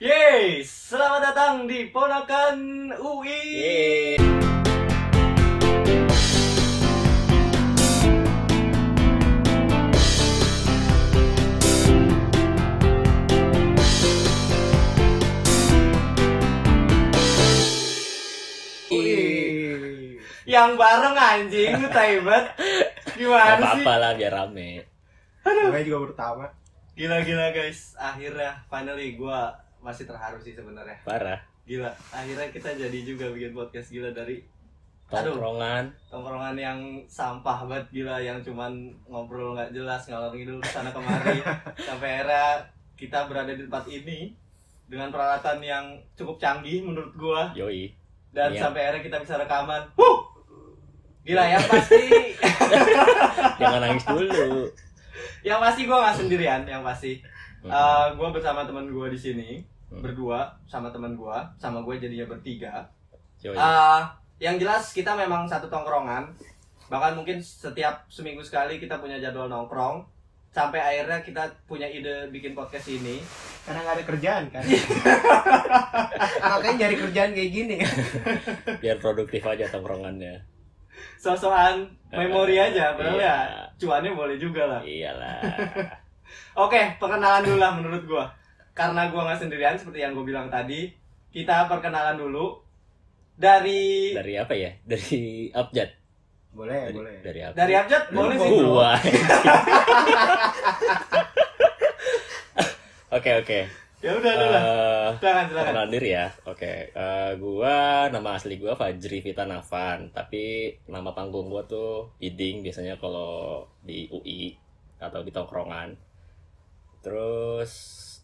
Yeay, selamat datang di Ponakan UI. Yeay. Yang bareng anjing lu taibet. Gak Gimana sih? apa-apa lah biar rame. Gue juga pertama. Gila-gila guys, akhirnya finally gua masih terharu sih sebenarnya. Parah. Gila, akhirnya kita jadi juga bikin podcast gila dari Aduh. Tongkrongan. tongkrongan yang sampah banget gila yang cuman ngobrol nggak jelas ngalor ngidul ke sana kemari sampai akhirnya kita berada di tempat ini dengan peralatan yang cukup canggih menurut gua Yoi. dan Iya. sampai akhirnya kita bisa rekaman. Huh! Gila yang pasti Jangan nangis dulu. yang pasti gua nggak sendirian yang pasti Hmm. Eh, gua bersama teman gua di sini Hmm. berdua sama teman gua sama gue jadinya bertiga Yoi. Eh, yang jelas kita memang satu tongkrongan. Bahkan mungkin setiap seminggu sekali kita punya jadwal nongkrong. Sampai akhirnya kita punya ide bikin podcast ini. Karena nggak ada kerjaan kan. Makanya nyari kerjaan kayak gini. Biar produktif aja tongkrongannya. Sosokan memori aja, padahal Iya. ya cuannya boleh juga lah. Iyalah. Oke, perkenalan dulu lah menurut gua. Karena gua nggak sendirian seperti yang gue bilang tadi, kita perkenalan dulu dari Dari apa ya? Dari Abjad. Boleh, Dari, boleh. dari apa? dari Abjad boleh sih. Gua. Oke oke. Ya udah lah. Eh, Silakan silakan. Perkenalan diri ya. Oke, Eh, gua nama asli gua Fajri Vita Navan, tapi nama panggung gua tuh Iding biasanya kalau di UI atau di tongkrongan. Terus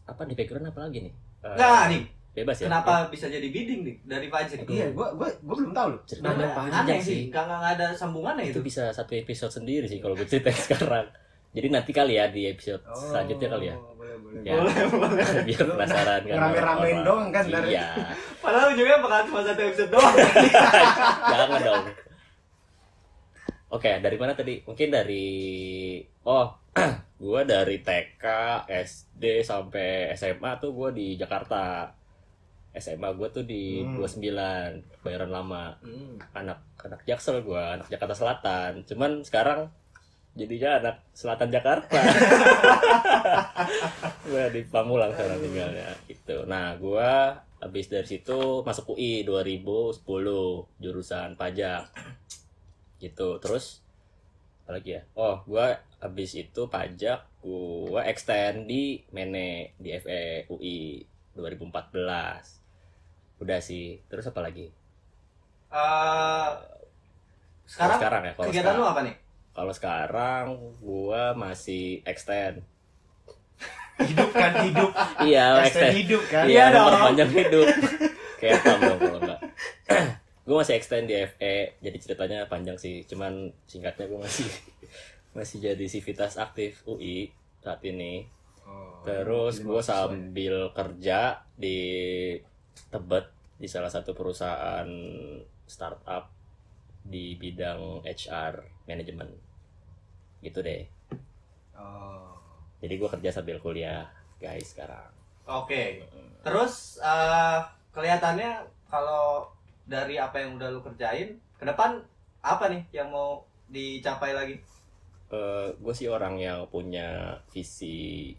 apa di background apa lagi nih? Nah, nih, bebas ya. kenapa bisa jadi bidding nih dari Fajri? Iya, gua gua gua belum tahu loh. Ceritanya Nah, panjang aneh sih. sih, gak, gak, ada sambungannya Itu itu. bisa satu episode sendiri sih kalau gue ceritain sekarang. Jadi nanti kali ya di episode selanjutnya kali ya. Oh, Boleh, boleh. Ya. Boleh, boleh. Biar penasaran kan. Orang-orang. doang kan, dari- Iya. Padahal ujungnya bakal cuma satu episode doang. Jangan dong. Oke, dari mana tadi? Mungkin dari oh, gua dari TK, SD sampai SMA tuh gua di Jakarta. SMA gua tuh di Hmm. 29, Bayaran Lama. Hmm. Anak anak Jaksel gua, anak Jakarta Selatan. Cuman sekarang jadinya anak Selatan Jakarta. gua di Pamulang sekarang tinggalnya gitu. Nah, gua habis dari situ masuk UI 2010 jurusan pajak gitu terus apa lagi ya? Oh gua habis itu pajak gua extend di Mene di FE UI 2014 udah sih. Terus apa lagi? Eh, Kalau sekarang, sekarang ya kalau kegiatan sekarang, lu apa nih? kalau sekarang gua masih extend. Hidup kan hidup. iya Extend hidup kan. Iya iya dong. memperpanjang hidup. Kayak apa dong kalau enggak gue masih extend di FE jadi ceritanya panjang sih cuman singkatnya gue masih masih jadi sivitas aktif UI saat ini Oh, terus gue ya. sambil kerja di Tebet di salah satu perusahaan startup di bidang HR manajemen gitu deh Oh. jadi gue kerja sambil kuliah guys sekarang Oke. Terus eh, kelihatannya kalau dari apa yang udah lu kerjain, ke depan apa nih yang mau dicapai lagi? gue sih orang yang punya visi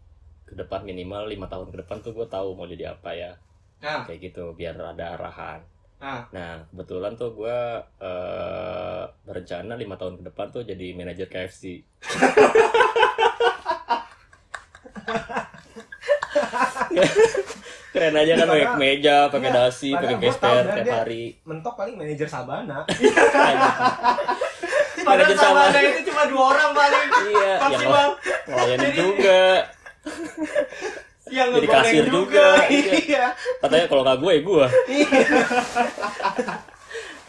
ke depan minimal lima tahun ke depan tuh gue tahu mau jadi apa ya. Nah, kayak gitu biar ada arahan. Nah, nah kebetulan tuh gue eh, berencana lima tahun ke depan tuh jadi manajer KFC keren aja kan pakai Padahal- meja pakai Enggak, dasi pakai gesper tiap hari Mentok paling manajer Sabana. padahal Manajer sama sama. itu cuma dua orang paling iya yang maksimal ngelayanin Jadi- juga yang jadi kasir juga Iya. Iya. katanya kalau nggak gue gue Iya.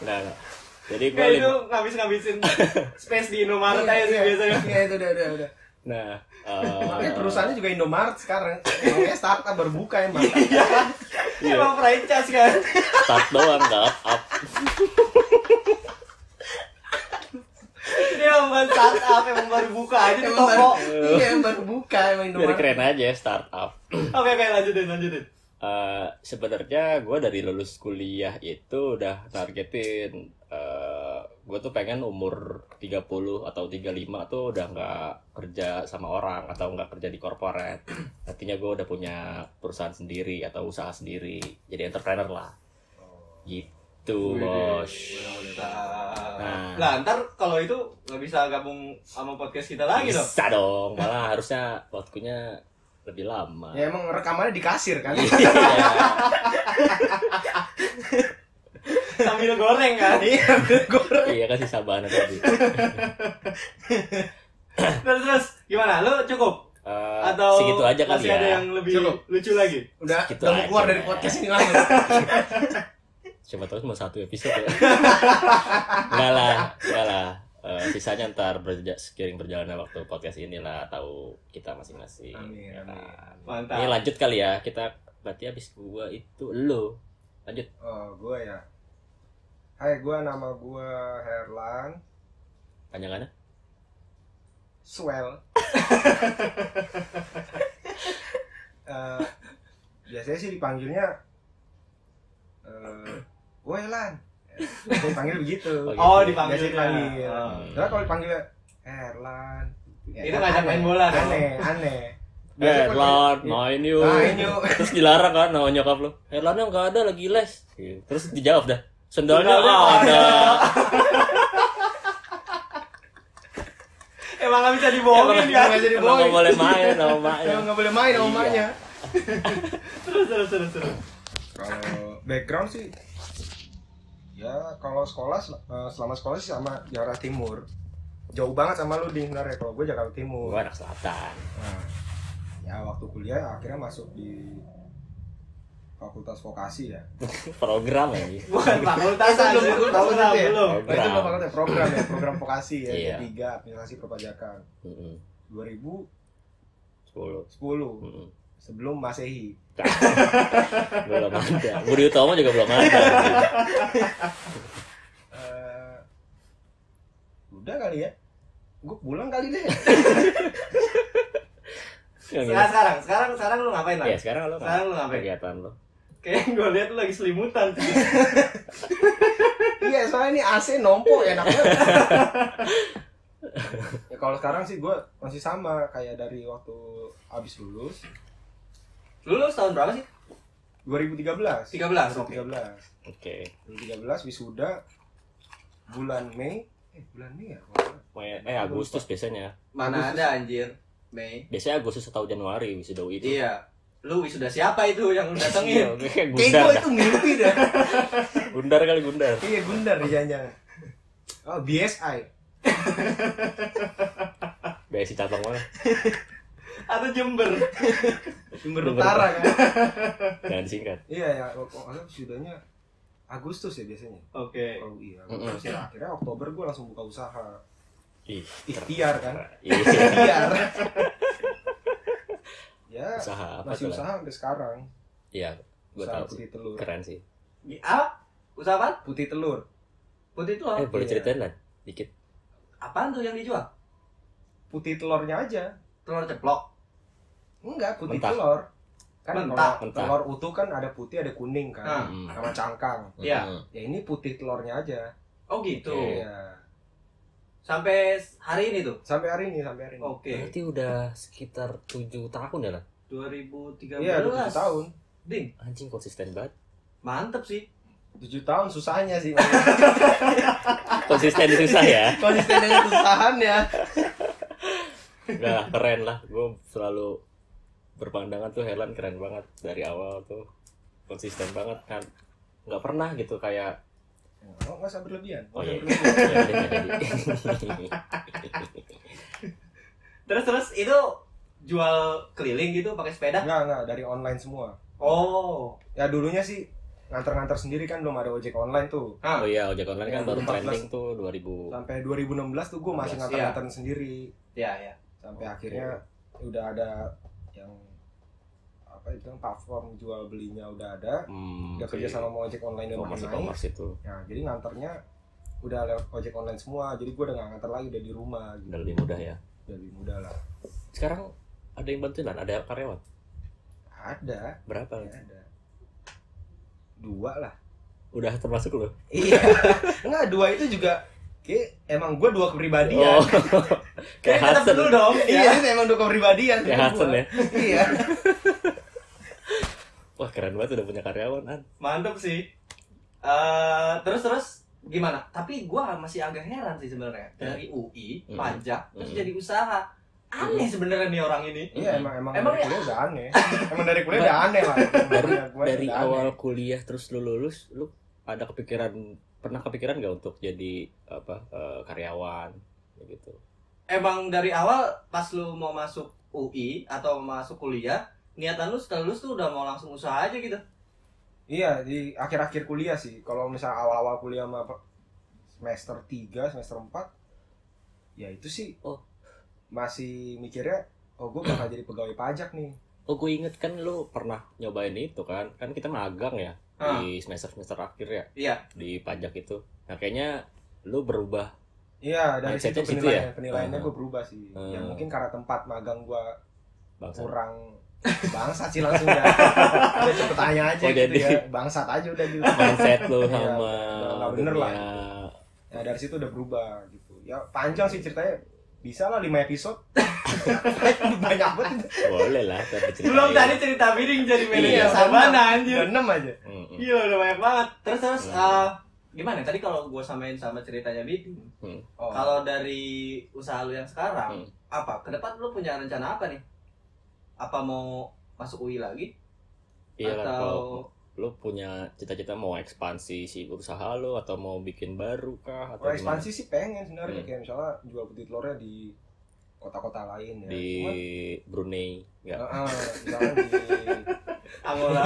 nah, nah. jadi gue Kayak itu ngabis-ngabisin space di Indomaret aja sih Iya, biasanya. Iya, itu udah udah udah. nah Makanya eh, perusahaannya juga Indomaret sekarang. Makanya startup baru buka emang. Iya. Iya. Emang franchise kan. start doang nggak up up Dia emang startup emang baru buka aja di Emang toko. iya, emang baru buka emang biar Indomaret. keren aja startup Oke oke lanjutin lanjutin. eh, sebenarnya gue dari lulus kuliah itu udah targetin eh gue tuh pengen umur 30 atau 35 tuh udah nggak kerja sama orang atau nggak kerja di korporat artinya gue udah punya perusahaan sendiri atau usaha sendiri jadi entrepreneur lah gitu Wih, bos. Nah. Lah, ntar kalau itu nggak bisa gabung sama podcast kita lagi dong. bisa dong malah harusnya waktunya lebih lama Ya emang rekamannya di kasir kan. Iya. Sambil goreng kan. Iya, goreng. iya sisa bahan tadi terus terus gimana? Lu cukup Eh, atau segitu aja kali masih ya ada yang lebih Cukup. lucu lagi? Udah, Segitu udah mau keluar aja. dari podcast ini langsung. Siapa tahu cuma satu episode ya. enggak lah, enggak lah. Eh, sisanya ntar berja seiring berjalannya waktu podcast inilah tahu kita masing-masing. Amin, ya amin. kan. Mantap. Ini lanjut kali ya. Kita berarti habis gua itu lo. Lanjut. Oh, gue ya. Hai, gue nama gue Herlan Panjangannya? Swell. Eh, biasanya sih dipanggilnya eh Woi Lan. Biasanya dipanggil begitu. Oh, gitu. Oh, dipanggil. Biasanya dipanggil. Oh. Karena kalau dipanggilnya Herlan. ya Itu ngajak main bola dong. Aneh, aneh. Eh, Erlan, main yuk. Main yuk. Terus dilarang kan sama nyokap lu. Erlannya nggak ada lagi les. Terus dijawab dah. Sendalnya ada. Emang nggak bisa dibohongin Emang kan? nggak bisa Emang nggak boleh main sama maknya. Emang nggak boleh main sama Iya. emaknya. Terus terus terus terus. Kalau background sih ya kalau sekolah eh, selama sekolah sih sama Jakarta Timur. Jauh banget sama lu di sebenarnya kalau gue Jakarta Timur. Gua anak selatan. Nah, ya waktu kuliah akhirnya masuk di fakultas vokasi ya. Program ya. Bukan fakultas Itu aja. belum fakultas ya? belum. Oh, itu belum fakultas program ya, program vokasi ya, Iya. tiga administrasi perpajakan Mm-mm. 2010 Sepuluh. Mm-mm. sebelum masehi. belum ada. Budi Utomo juga belum ada. Eh, udah kali ya. Gue pulang kali deh. Sekarang sekarang sekarang sekarang lu ngapain Ya lah? sekarang lo Sekarang lu ngapain? kegiatan lo? Kayak gue lihat lagi selimutan. Iya, soalnya ini AC nompo enak banget. ya kalau sekarang sih gue masih sama kayak dari waktu abis lulus Lu lu tahun berapa sih? 2013. 13. Oke. 2013. Oke. 2013 wisuda bulan Mei. Eh, bulan Mei ya? Mau- Eh Agustus biasanya. Mana ada anjir? Mei. Biasanya Agustus atau Januari wisuda UI itu. Iya. Lu wisuda siapa itu yang Iya, datengin? kayak gue itu mimpi dah. Gundar kali Gundar. iya, Gundar nih jangan Oh, BSI. BSI cabang mana? Atau Jember? Jember. Utara kan. Jangan disingkat. iya, ya. Kok kok- wisudanya Agustus ya biasanya. Oke. Kalau iya, Agustus ya. Akhirnya Oktober gue langsung buka usaha. Ih, Ikhtiar kan. Iya. Ikhtiar. ya, Usaha apa masih tuh? usaha sampai sekarang. Iya, gua usaha tahu sih. putih telur. Keren sih. Ah, usaha apa? Putih telur. Putih telur. Eh, boleh iya. ceritain lah dikit. Apaan tuh yang dijual? Putih telurnya aja. Telur ceplok. Enggak, putih Mentah. telur. Kan Mentah. kalau Mentah. telur utuh kan ada putih, ada kuning kan. Ah. Mm. Sama cangkang. Iya. Mm. Ya ini putih telurnya aja. Oh gitu. Iya. Sampai hari ini tuh. Sampai hari ini, sampai hari ini. Oke. Berarti udah sekitar 7 tahun ya lah. 2013. Iya, udah 7 tahun. Ding, Anjing konsisten banget. mantep sih. 7 tahun susahnya sih. Konsisten susah ya. Konsisten dengan usahaannya. Enggak lah, keren lah. Gue selalu berpandangan tuh Helen keren banget dari awal tuh konsisten banget kan. Nggak pernah gitu kayak Oh, enggak usah berlebihan. oh Nggak iya, usah berlebihan. ya, udah, nggak jadi. Terus terus itu jual keliling gitu pakai sepeda? Enggak, enggak, dari online semua. Oh. Ya dulunya sih nganter-nganter sendiri kan belum ada ojek online tuh. Ah, Oh iya, ojek online kan Ya, baru 2014. trending tuh 2000. Sampai 2016 tuh gue masih 16, nganter-nganter sendiri. ya ya. Sampai akhirnya udah ada yang apa itu platform jual belinya udah ada. Hmm, Udah kerja sama sama ojek online dan e-commerce itu Ya, jadi nganternya udah lewat ojek online semua. Jadi gue udah gak nganter lagi udah di rumah gitu. udah lebih mudah ya. Udah lebih mudah lah. Sekarang ada yang bantuin ada karyawan. ada Berapa? ada dua lah Udah termasuk lo? iya enggak dua itu juga kayak emang gue dua kepribadian Oh. Kayak Hudson. dulu dong. iya itu emang dua kepribadian Kayak. Hudson ya. iya Wah, keren banget udah punya karyawan, An. Mantap sih. Eh terus terus gimana? Tapi gua masih agak heran sih sebenarnya. Dari UI, Hmm. pajak, terus jadi usaha. Aneh sebenarnya nih orang ini. iya emang emang, Emang dari ya? kuliah udah aneh emang dari kuliah udah aneh lah Dari Gua dari udah aneh. awal kuliah terus lu lulus, lu ada kepikiran pernah kepikiran gak untuk jadi apa eh, karyawan gitu? Emang dari awal pas lu mau masuk UI atau masuk kuliah, niatan lu setelah lulus tuh udah mau langsung usaha aja gitu. Iya, di akhir-akhir kuliah sih. Kalau misalnya awal-awal kuliah sama semester 3, semester 4 ya itu sih Oh. masih mikirnya oh gue bakal jadi pegawai pajak nih. Oh, gue inget kan lu pernah nyobain itu kan? Kan kita magang ya Ah. di semester-semester akhir ya Iya. di pajak itu. Nah, kayaknya lu berubah. Iya, dari situ penilaian, ya? penilaiannya Ah. gue berubah sih. Ya Ah. mungkin karena tempat magang gue Bangsa. kurang bangsat sih langsung ya. Udah cepet tanya aja Oh, gitu jadi- ya. Bangsat aja udah gitu. Mindset lu Iya, sama udah nggak bener lah. dunia. Nah, dari situ udah berubah gitu. Ya panjang sih ceritanya. Bisa lah 5 episode. Banyak banget. Boleh lah, tapi. Belum tadi cerita bidding jadi manajer Iya, anjir. Udah 6 aja. Mm-mm. Gila udah banyak banget. Terus terus Hmm. eh, gimana? Tadi kalau gua samain sama ceritanya bidding. Oh. Kalau dari usaha lu yang sekarang, Hmm. apa? Ke depan lu punya rencana apa nih? Apa mau masuk UI lagi? Iya kan kalau atau lu punya cita-cita mau ekspansi si usaha lu atau mau bikin baru kah atau Kalau ekspansi sih pengen sebenarnya Hmm. kayak misalnya jual putih telurnya di kota-kota lain ya. di Cuman, Brunei ya Heeh, misalnya di Angola?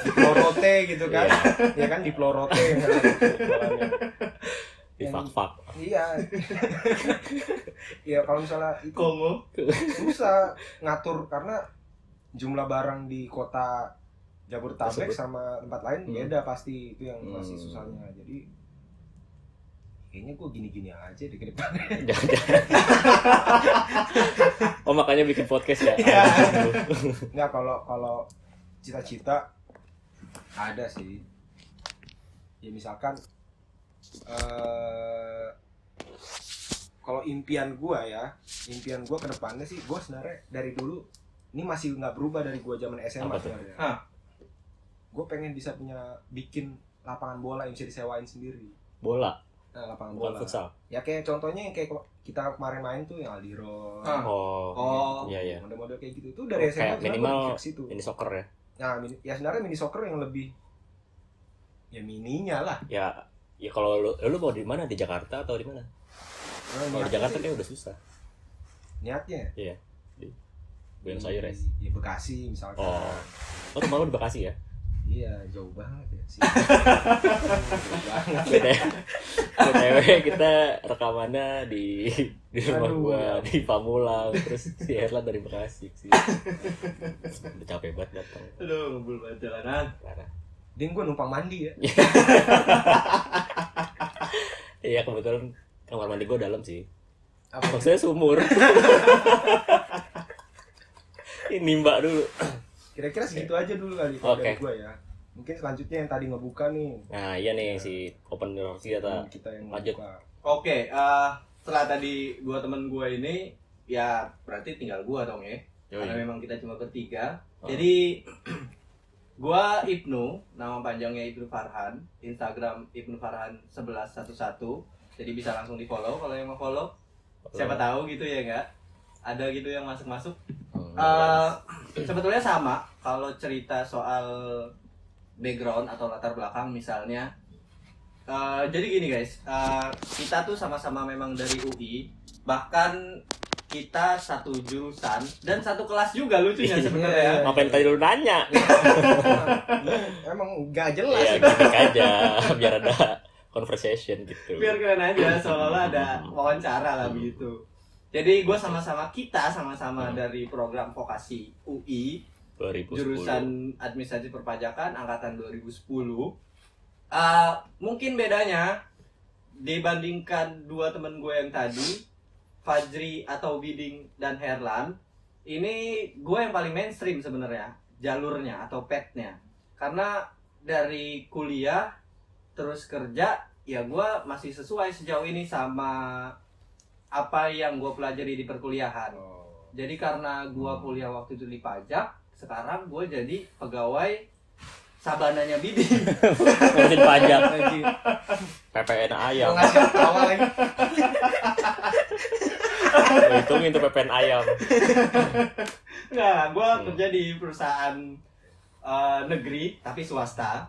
di Plorote gitu kan. Iya. ya kan di Plorote di Yang- fak-fak Iya. Iya kalau misalnya itu Kongo? susah ngatur karena jumlah barang di kota Jabodetabek Tersebut. sama tempat lain Hmm. beda pasti itu yang masih Hmm. susahnya. Jadi kayaknya gue gini-gini aja di ke depan. Jangan- oh makanya bikin podcast ya Iya. Nggak kalau kalau cita-cita ada sih. Ya misalkan eh kalau impian gua ya, impian gua ke depannya sih gua sebenarnya dari dulu ini masih nggak berubah dari gua zaman SMA sebenarnya. Hah. Gue pengen bisa punya bikin lapangan bola yang bisa disewain sendiri. bola Nah, lapangan bukan bola. futsal Ya kayak contohnya yang kayak kita kemarin main tuh yang Aldiro. Ah. oh Oh. iya iya Model-model kayak gitu itu dari Oh, SMA kayak sebenarnya minimal gua mikir ke situ. ini soccer ya Nah, mini, ya sebenarnya mini soccer yang lebih ya mininya lah. ya ya kalau lu lu mau di mana? Di Jakarta atau di mana? Nah, kalau di Jakarta kayak udah susah. Niatnya? Buenos di- Aires. Ya Bekasi misalkan. oh. Oh lu di Bekasi ya? Iya, jauh banget ya sih. jauh banget. beda btw kita rekamannya di di rumah Aduh, gua ya. di Pamulang terus si Erlan dari Bekasi sih udah capek banget datang. Aduh, ngebul banget jalanan. parah Ding gue numpang mandi ya. iya kebetulan kamar mandi gua dalam sih Apa? maksudnya sumur ini mbak dulu Kira-kira segitu aja dulu kali Oke. dari gue ya. Mungkin selanjutnya yang tadi ngebuka nih. nah iya nih si open kita kita yang lanjut. Oke, eh, setelah tadi dua temen gua ini, ya berarti tinggal gua dong ya. Karena memang kita cuma bertiga. Oh. Jadi gua Ibnu, nama panjangnya Ibnu Farhan, Instagram Ibnu Farhan 1111. Jadi bisa langsung di follow kalau yang mau follow. Siapa tahu gitu ya enggak? Ada gitu yang masuk-masuk. Eh, sebetulnya sama kalau cerita soal background atau latar belakang misalnya. Eh, jadi gini guys, eh, kita tuh sama-sama memang dari UI, bahkan kita satu jurusan dan satu kelas juga lucunya Iya, sebenarnya. ngapain tadi lu nanya Emang gak jelas. ya gimmick aja biar ada conversation gitu Biar keren aja, seolah-olah ada wawancara lah begitu. Jadi gue sama-sama kita sama-sama Hmm. dari program vokasi UI 2010 jurusan administrasi perpajakan angkatan 2010 Eh, mungkin bedanya dibandingkan dua temen gue yang tadi Fajri atau Biding dan Herlan ini gue yang paling mainstream sebenarnya jalurnya atau petnya karena dari kuliah terus kerja ya gue masih sesuai sejauh ini sama apa yang gue pelajari di perkuliahan. Oh. jadi karena gue kuliah waktu itu di pajak sekarang gue jadi pegawai sabananya Bidi ngurusin pajak. PPN ayam ngasih awal lagi. Gua hitungin tuh PPN ayam Nggak, gue Hmm. kerja di perusahaan eh, negeri tapi swasta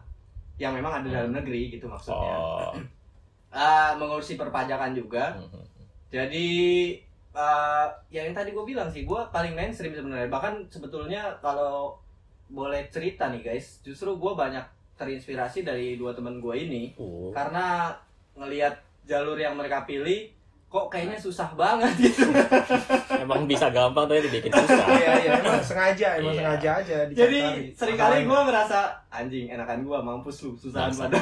yang memang ada dalam negeri gitu maksudnya. oh Eh, mengurusi perpajakan juga. Mhm. Jadi eh, ya yang tadi gue bilang sih, gue paling mainstream sebenarnya. Bahkan sebetulnya kalau boleh cerita nih guys, justru gue banyak terinspirasi dari dua teman gue ini Uh, karena ngelihat jalur yang mereka pilih kok kayaknya susah banget gitu. emang bisa gampang tapi dibikin susah Iya iya emang sengaja emang Iya. sengaja aja Jadi sering kali gue merasa anjing enakan gue mampus lu susahan Bangsat. pada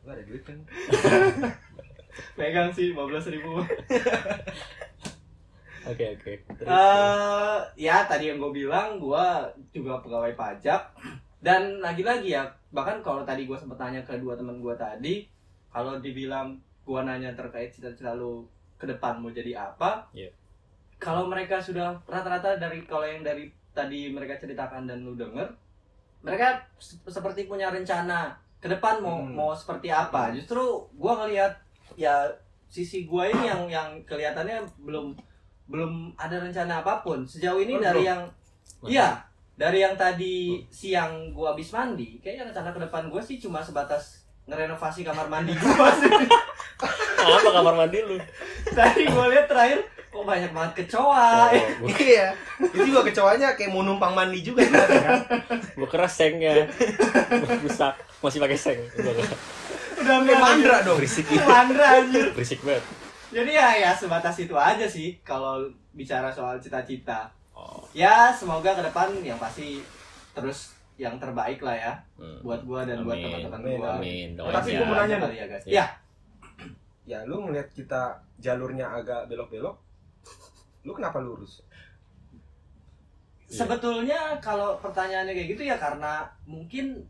Gua ada duit kan. pegang sih 15 ribu. oke oke. Eh ya tadi yang gue bilang gue juga pegawai pajak. Dan lagi-lagi ya bahkan kalau tadi gue sempat tanya ke dua teman gue tadi kalau dibilang gue nanya terkait cita-cita lu ke depan mau jadi apa Iya. kalau mereka sudah rata-rata dari kalau yang dari tadi mereka ceritakan dan lu denger mereka se- seperti punya rencana ke depan mau Hmm. mau seperti apa. Justru gue ngelihat ya sisi gue ini yang yang kelihatannya belum belum ada rencana apa pun. Sejauh ini Oh, dari belum? yang iya dari yang tadi siang gua habis mandi kayaknya rencana ke depan gue sih cuma sebatas ngerenovasi kamar mandi gua sih. Apa kamar mandi lu? Tadi gua lihat terakhir kok banyak banget kecoa. Oh, gua, Iya. Itu juga kecoanya kayak mau numpang mandi juga kan. gua kira sengnya rusak. Masih pakai seng. Gua udah mandra dong. berisik. Mandra anjir. Berisik banget jadi ya ya sebatas itu aja sih kalau bicara soal cita-cita oh ya semoga ke depan yang pasti terus yang terbaik lah ya hmm. buat gua dan buat Amin. teman-teman Amin, gua amin Tapi doain gua mau ya. nanya, kali ya guys Ya. ya Ya lu ngeliat kita jalurnya agak belok-belok. Lu kenapa lurus? Iya. Sebetulnya kalau pertanyaannya kayak gitu ya karena mungkin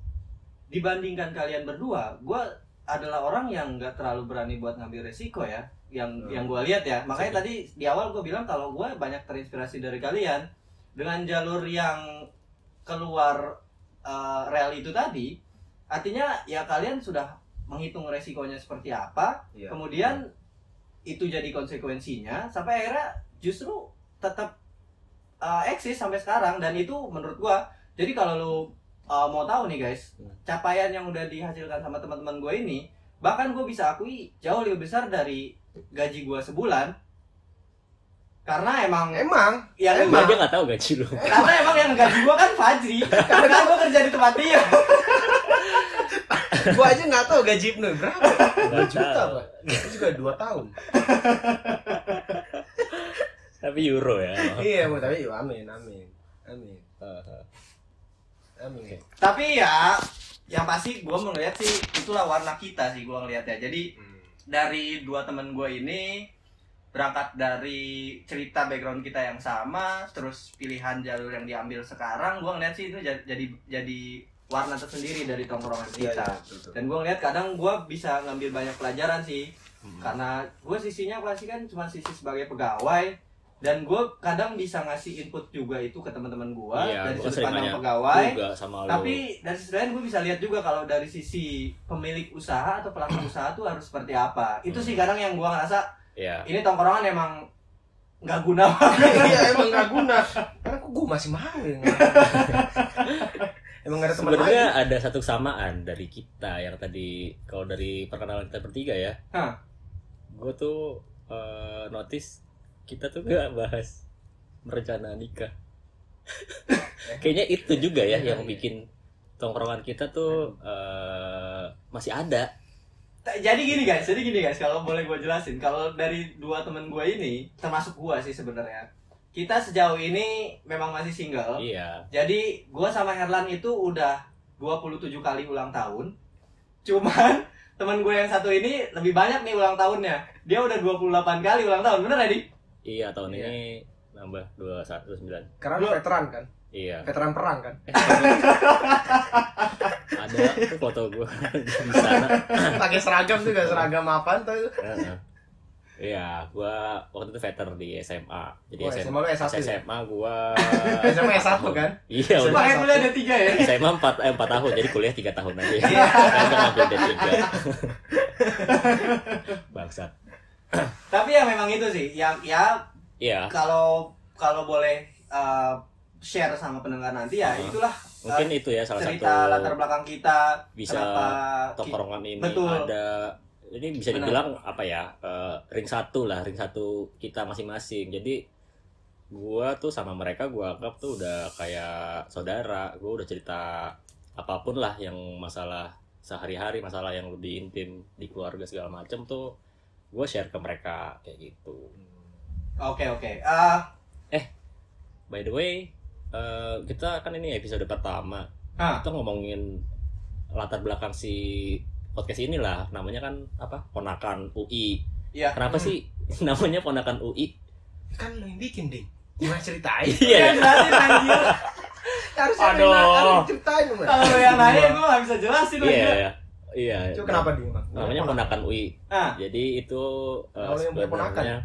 dibandingkan kalian berdua, gue adalah orang yang nggak terlalu berani buat ngambil resiko ya. Yang Hmm. yang gue lihat ya. Makanya tadi di awal gue bilang kalau gue banyak terinspirasi dari kalian dengan jalur yang keluar eh, rel itu tadi. Artinya ya kalian sudah menghitung resikonya seperti apa, Iya. kemudian itu jadi konsekuensinya sampai akhirnya justru tetap uh, eksis sampai sekarang dan itu menurut gua jadi kalau lu uh, mau tahu nih guys Hmm. capaian yang udah dihasilkan sama teman-teman gue ini bahkan gue bisa akui jauh lebih besar dari gaji gua sebulan. Karena emang Emang? Yang Emang? dia nggak tahu gaji lu. Karena emang yang gaji gua kan Fajri. Karena gua kerja di tempat dia. Gua aja nggak tahu gaji Ibnu berapa. Dua juta pak. Itu juga dua tahun. tapi euro ya. Iya bu tapi ya, amin. Amin. Amin. Amin. tapi ya yang pasti gua melihat sih itulah warna kita sih gua ngelihatnya jadi Hmm. dari dua temen gue ini berangkat dari cerita background kita yang sama terus pilihan jalur yang diambil sekarang gue ngeliat sih itu ja- jadi jadi warna tersendiri dari tongkrongan Iya, kita betul, betul. dan gue ngeliat kadang gue bisa ngambil banyak pelajaran sih Hmm. karena gue sisinya pasti kan cuma sisi sebagai pegawai dan gue kadang bisa ngasih input juga itu ke teman-teman gue Iya, dari gua sudut pandang nanya pegawai. juga sama lu. Tapi dari sisi lain gue bisa lihat juga kalau dari sisi pemilik usaha atau pelaku usaha tuh harus seperti apa. Itu sih kadang yang gue ngerasa ya ini tongkrongan emang nggak guna banget. iya emang nggak guna. Karena kok gua masih mau ya. Emang gak ada teman sebenarnya lagi. ada satu kesamaan dari kita yang tadi kalau dari perkenalan kita bertiga ya. Hah. gue tuh eh, notice kita tuh gak bahas merencana nikah kayaknya itu juga ya yang bikin tongkrongan kita tuh eh, masih ada Jadi gini guys, jadi gini guys, kalau boleh gue jelasin, kalau dari dua temen gue ini, termasuk gue sih sebenarnya, kita sejauh ini memang masih single. iya Jadi gue sama Herlan itu udah 27 kali ulang tahun. Cuman teman gue yang satu ini lebih banyak nih ulang tahunnya. Dia udah 28 kali ulang tahun. Bener ya, Di? Iya tahun Iya. ini nambah dua satu sembilan karena lu veteran kan iya Veteran perang kan. Eh, ada foto gue di sana Pakai seragam juga seragam apaan tuh? Heeh. Iya, gua waktu itu veteran di SMA. Jadi Oh, SMA, SMA lu S1 ya? SMA gua SMA S1 kan? Iya, udah. Makanya kuliah ada tiga ya. SMA 4 eh, 4 tahun, jadi kuliah 3 tahun aja. Kan ngambil D3. Bangsat. Tapi ya memang itu sih. Ya ya Iya, kalau kalau boleh uh, share sama pendengar nanti ya Hmm. itulah uh, mungkin itu ya salah cerita satu latar belakang kita bisa tongkrongan ini Betul. ada ini bisa Benar. dibilang apa ya eh, ring satu lah ring satu kita masing-masing jadi gua tuh sama mereka gua anggap tuh udah kayak saudara gua udah cerita apa pun lah yang masalah sehari-hari masalah yang lebih intim di keluarga segala macem tuh gua share ke mereka kayak gitu Oke oke. Ah, by the way eh, kita kan ini episode pertama ah, kita ngomongin latar belakang si podcast inilah namanya kan apa ponakan UI Iya. kenapa Hmm. sih namanya ponakan UI Kan lu yang bikin, Ding. Gimana ceritain? iya Iya, jelasin anjir. Harusnya Aduh. lu yang- ceritain. Kalau yang nanya gue gak bisa jelasin iya iya iya Coba kenapa? Bang? namanya ponakan UI Ah, jadi itu ponakan? sebenarnya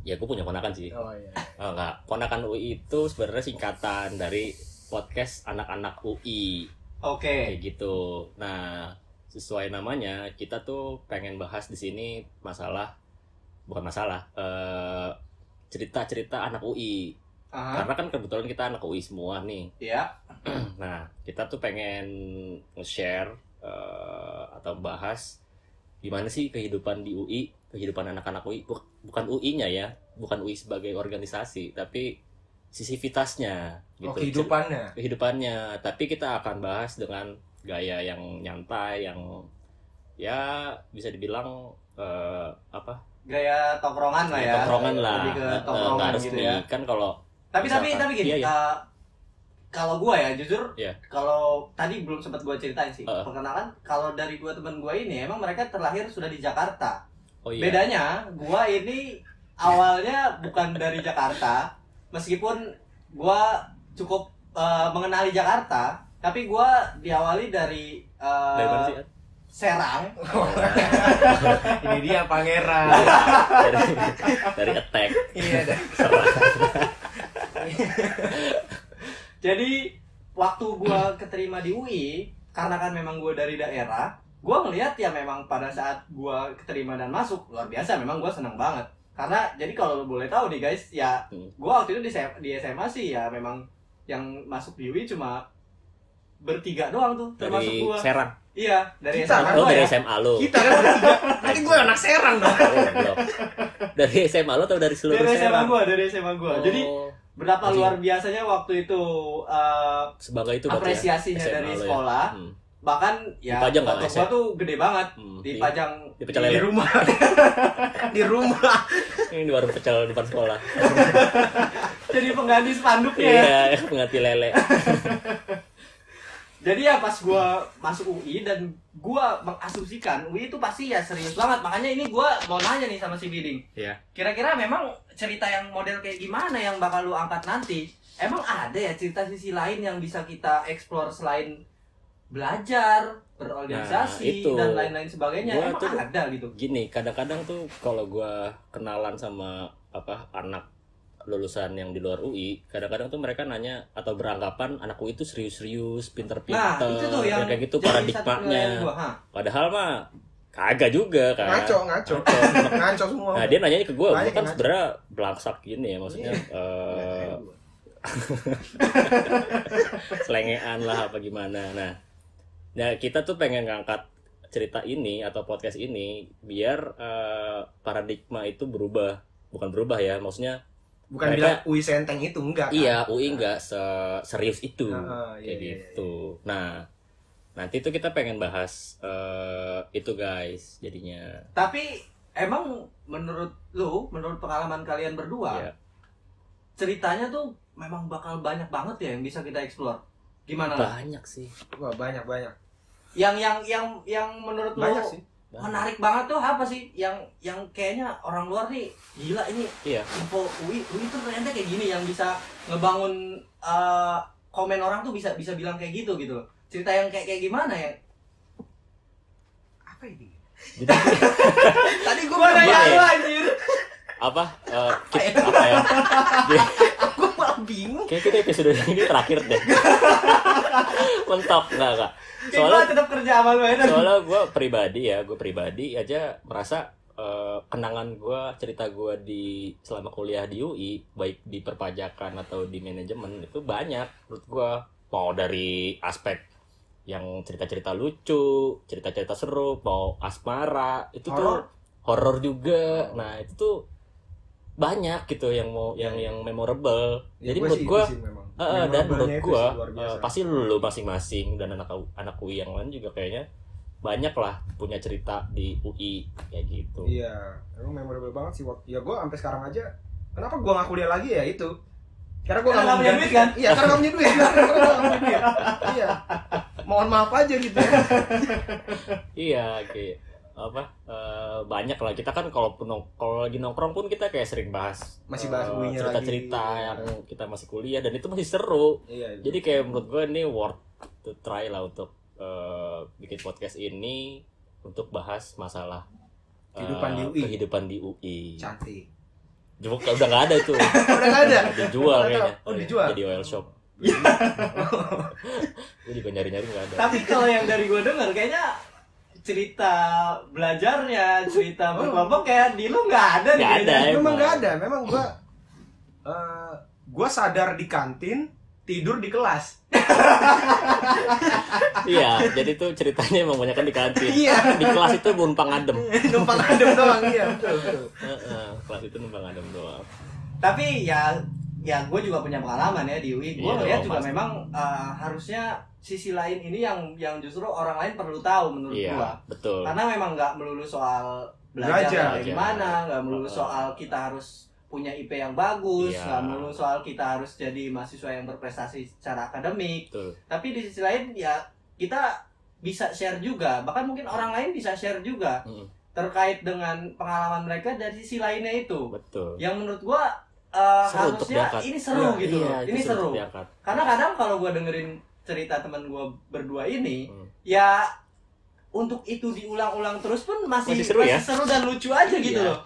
ya gue punya ponakan sih Oh iya. oh, enggak ponakan UI itu sebenarnya singkatan dari podcast anak-anak UI oke. kayak gitu. Nah, sesuai namanya, kita tuh pengen bahas di sini masalah bukan masalah, eh, cerita-cerita anak UI. Aha. Karena kan kebetulan kita anak UI semua nih. Iya. Nah, kita tuh pengen nge-share eh, atau bahas gimana sih kehidupan di UI, kehidupan anak-anak UI, Buk- bukan UI-nya ya, bukan UI sebagai organisasi, tapi sisivitasnya Oh, gitu. kehidupannya. kehidupannya tapi kita akan bahas dengan gaya yang nyantai yang ya bisa dibilang eh, apa Gaya tongkrongan lah ya. tongkrongan lah Lebih ke Eh, eh, tongkrongan nggak gitu resmi ya. kan kalau Tapi tapi Misalkan. tapi gini, Iya, iya. eh, kalau gua ya jujur, Iya. kalau tadi belum sempat gua ceritain sih. Uh. Perkenalan, kalau dari dua teman gua ini emang mereka terlahir sudah di Jakarta. oh iya Bedanya, gua ini awalnya bukan dari Jakarta, meskipun gua cukup eh, mengenali Jakarta, tapi gua diawali dari eh, dari mana sih Ad? Serang. Ini dia pangeran. dari dari attack Iya. Jadi waktu gua keterima di UI, karena kan memang gua dari daerah, gua ngelihat ya memang pada saat gua keterima dan masuk luar biasa, memang gua senang banget. Karena jadi kalau lo boleh tahu nih guys, ya gua waktu itu di, SM di SMA sih ya memang yang masuk di UI cuma bertiga doang tuh termasuk dari gua. Serang Iya, dari Kita SMA kan oh gua dari ya. SMA lo Kita kan bertiga. Nanti gue anak serang dong. oh, dari SMA lo atau dari seluruh Dari SMA Serang gua, dari SMA gua. Oh, Jadi berapa luar biasanya waktu itu eh, sebagai itu ya? apresiasinya SMA dari lo ya? sekolah. Hmm. bahkan ya Dipajang nggak foto gua tuh gede banget Hmm. dipajang di Di lele rumah. di rumah. ini di warung pecel depan sekolah jadi pengganti spanduknya iya pengganti lele jadi ya pas gua masuk UI dan gua mengasumsikan UI itu pasti ya serius banget. Makanya ini gua mau nanya nih sama si Biding. Iya. kira-kira memang cerita yang model kayak gimana yang bakal lu angkat nanti? Emang ada ya cerita sisi lain yang bisa kita explore selain belajar berorganisasi Nah, itu. dan lain-lain sebagainya? Gua emang tuh- ada gitu? gini kadang-kadang tuh kalau gua kenalan sama apa anak lulusan yang di luar UI kadang-kadang tuh mereka nanya atau beranggapan anak UI itu serius-serius nah pinter-pinter itu tuh yang ya kayak gitu paradigmanya padahal mah kagak juga kan. Ngaco, ngaco. Ngaco. Semua. nah dia nanya ke gue gue kan sebenarnya belangsak gini ya maksudnya Iya. eh, selengean lah apa gimana. Nah nah kita tuh pengen ngangkat cerita ini atau podcast ini biar eh, paradigma itu berubah. Bukan berubah ya maksudnya Bukan Mereka- bilang UI Senteng itu enggak. kan? iya UI nggak se- serius itu Ah, iya, kayak iya, gitu nah nanti tuh kita pengen bahas eh, itu guys jadinya Tapi emang menurut lu, menurut pengalaman kalian berdua, Iya. ceritanya tuh memang bakal banyak banget ya yang bisa kita explore. Gimana? lah? banyak sih Wah, banyak banyak. Yang yang yang yang menurut lu Banyak sih. menarik banget tuh apa sih yang yang kayaknya orang luar nih gila ini Iya. info UI UI tuh ternyata kayak gini yang bisa ngebangun eh, komen orang tuh bisa bisa bilang kayak gitu gitu loh cerita yang kayak kayak gimana ya Apa ini? Jadi tadi gue nanya Iya, lu anjir apa? eh, kita, apa ya? Gue malah bingung kayak kita episode ini terakhir deh. Mentok enggak. kayak Soalnya tetap kerja lu ya soalnya gue pribadi ya gue pribadi aja merasa eh, kenangan gue cerita gue di selama kuliah di UI baik di perpajakan atau di manajemen itu banyak menurut gue mau dari aspek yang cerita-cerita lucu cerita-cerita seru mau asmara itu Horor? tuh horor juga nah itu tuh banyak gitu yang mau yang Ya, ya. yang memorable Ya, jadi gua menurut sih gue sih memang. Eh, eh, dan menurut gua eh, pasti lu masing-masing dan anak anak UI yang lain juga kayaknya banyak lah punya cerita di UI kayak gitu. Iya, emang memorable banget sih. Wak. Ya gue sampai sekarang aja. Kenapa gue nggak kuliah lagi ya itu? Karena gue Karena nggak nggak punya duit, kan? Iya, karena nggak punya duit. Gua. Iya. Mohon maaf aja gitu. ya. Iya, kayak apa eh, banyak lah kita kan kalau kalau lagi nongkrong pun kita kayak sering bahas Masih bahas UI-nya cerita-cerita lagi. yang kita masih kuliah dan itu masih seru. Iya. Jadi kayak menurut gue ini worth to try lah untuk eh, bikin podcast ini untuk bahas masalah eh, Kehidupan di UI. kehidupan di UI. cantik. Cuma udah nggak ada itu. Udah nggak ada. dijual Oh, kayaknya. oh, dijual? Jadi oil shop. gue juga nyari-nyari nggak ada. tapi kalau yang dari gue denger kayaknya cerita belajarnya cerita berkelompok kayak di lu nggak ada nih Nggak ada. Memang nggak ada. Memang gue eh gue sadar di kantin tidur di kelas. Iya, jadi tuh ceritanya emang banyak kan di kantin. Iya. Di kelas itu numpang adem. Numpang adem doang iya betul betul. Heeh, kelas itu numpang adem doang. tapi ya ya gue juga punya pengalaman ya di UI gue Iya juga pasti. memang uh, harusnya sisi lain ini yang yang justru orang lain perlu tahu menurut Iya, gue betul. karena memang nggak melulu soal belajar, Belajar. kayak gimana nggak melulu soal kita harus punya IP yang bagus Iya. nggak melulu soal kita harus jadi mahasiswa yang berprestasi secara akademik Betul. tapi di sisi lain ya kita bisa share juga bahkan mungkin orang lain bisa share juga Mm, terkait dengan pengalaman mereka dari sisi lainnya itu betul. yang menurut gua eh, Seru untuk harusnya diangkat. ini seru Iya, gitu Iya, loh ini seru untuk diangkat. karena kadang kalau gua dengerin cerita teman gua berdua ini Hmm. ya untuk itu diulang-ulang terus pun masih Masih seru ya? seru dan lucu aja gitu Iya. loh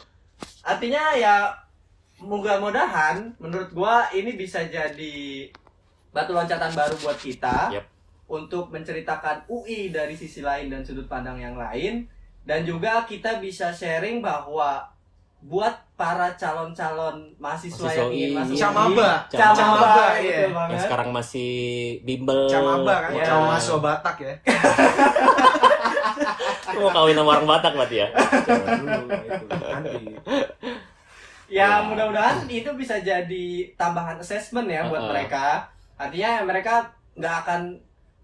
artinya ya mudah-mudahan menurut gua ini bisa jadi batu loncatan baru buat kita Yap. untuk menceritakan UI dari sisi lain dan sudut pandang yang lain dan juga kita bisa sharing bahwa buat para calon-calon mahasiswa, Mahasiswa yang ingin UI. masuk Camaba. UI, camaba, Camaba, gitu iya. banget. Yang sekarang masih bimbel. Camaba kan, Iya. sama mahasiswa Batak ya. Mau kawin sama orang Batak berarti ya? Jangan dulu itu nanti. Ya, Ya. mudah-mudahan itu bisa jadi tambahan assessment ya buat Uh-uh. mereka. Artinya mereka nggak akan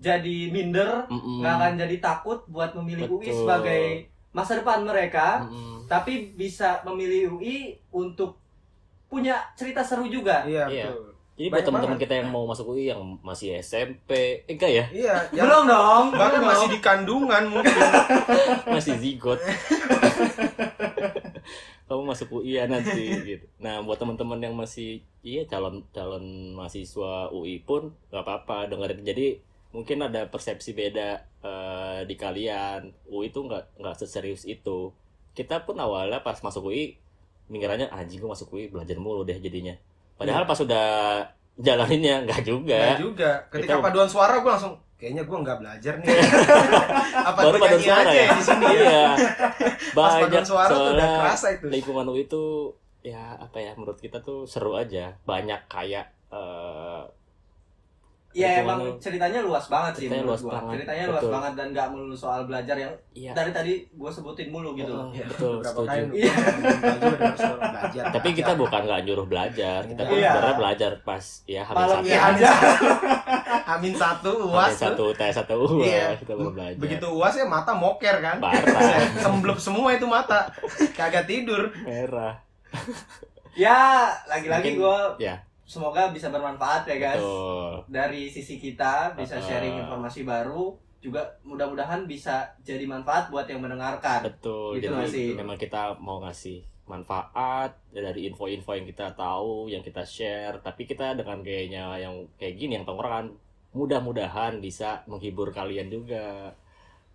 jadi minder, nggak akan jadi takut buat memilih UI Betul. sebagai masa depan mereka, Mm-mm. tapi bisa memilih UI untuk punya cerita seru juga. Iya Iya. betul. Jadi buat teman-teman kita yang mau masuk UI yang masih SMP, eh enggak ya? Iya, yang Belum dong, bahkan belum masih dong. di kandungan mungkin. masih zigot kamu masuk UI ya nanti gitu nah buat teman-teman yang masih iya calon calon mahasiswa UI pun nggak apa-apa dengerin jadi mungkin ada persepsi beda eh, di kalian. UI itu nggak nggak seserius itu. Kita pun awalnya pas masuk UI mikirnya anjing gue masuk UI belajar mulu deh jadinya. Padahal pas sudah jalaninnya nggak juga. Nah juga, ketika Kita- paduan suara gue langsung kayaknya gue nggak belajar nih. Apa baru nyanyi suara aja ya? ya di sini ya. iya. Pas banyak paduan suara tuh udah kerasa itu. lingkungan UI itu ya apa ya menurut kita tuh seru aja. Banyak kayak eh, Ya lingkungan emang ceritanya luas banget sih Ceritanya luas gua. banget, Ceritanya luas betul. banget dan nggak melulu soal belajar yang iya dari tadi gue sebutin mulu gitu loh. Oh, Iya, betul beberapa setuju kali Iya. belajar, belajar. tapi kita bukan nggak nyuruh belajar kita pun Iya. sebenarnya belajar pas ya hamil Malam satu iya Amin aja. satu, Amin satu uas hamil satu tes satu uas Iya. kita baru belajar Begitu uas ya mata moker kan. parah Semblep semua itu mata. Kagak tidur. merah Ya lagi-lagi gue ya semoga bisa bermanfaat ya guys. betul Dari sisi kita bisa Uh-uh. sharing informasi baru juga mudah-mudahan bisa jadi manfaat buat yang mendengarkan betul Gitu jadi sih? memang kita mau ngasih manfaat dari info-info yang kita tahu yang kita share tapi kita dengan gayanya yang kayak gini yang tongkrongan mudah-mudahan bisa menghibur kalian juga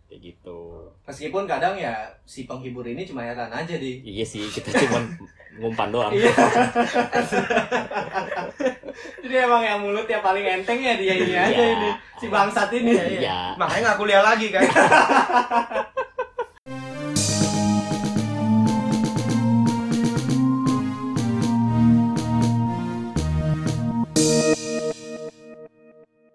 kayak gitu meskipun kadang ya si penghibur ini cuma heran aja di iya sih kita cuma ngumpan doang Iya. Jadi emang yang mulutnya paling enteng ya dia ini aja Iya. ini si bangsat ini. iya Makanya nggak kuliah lagi kan.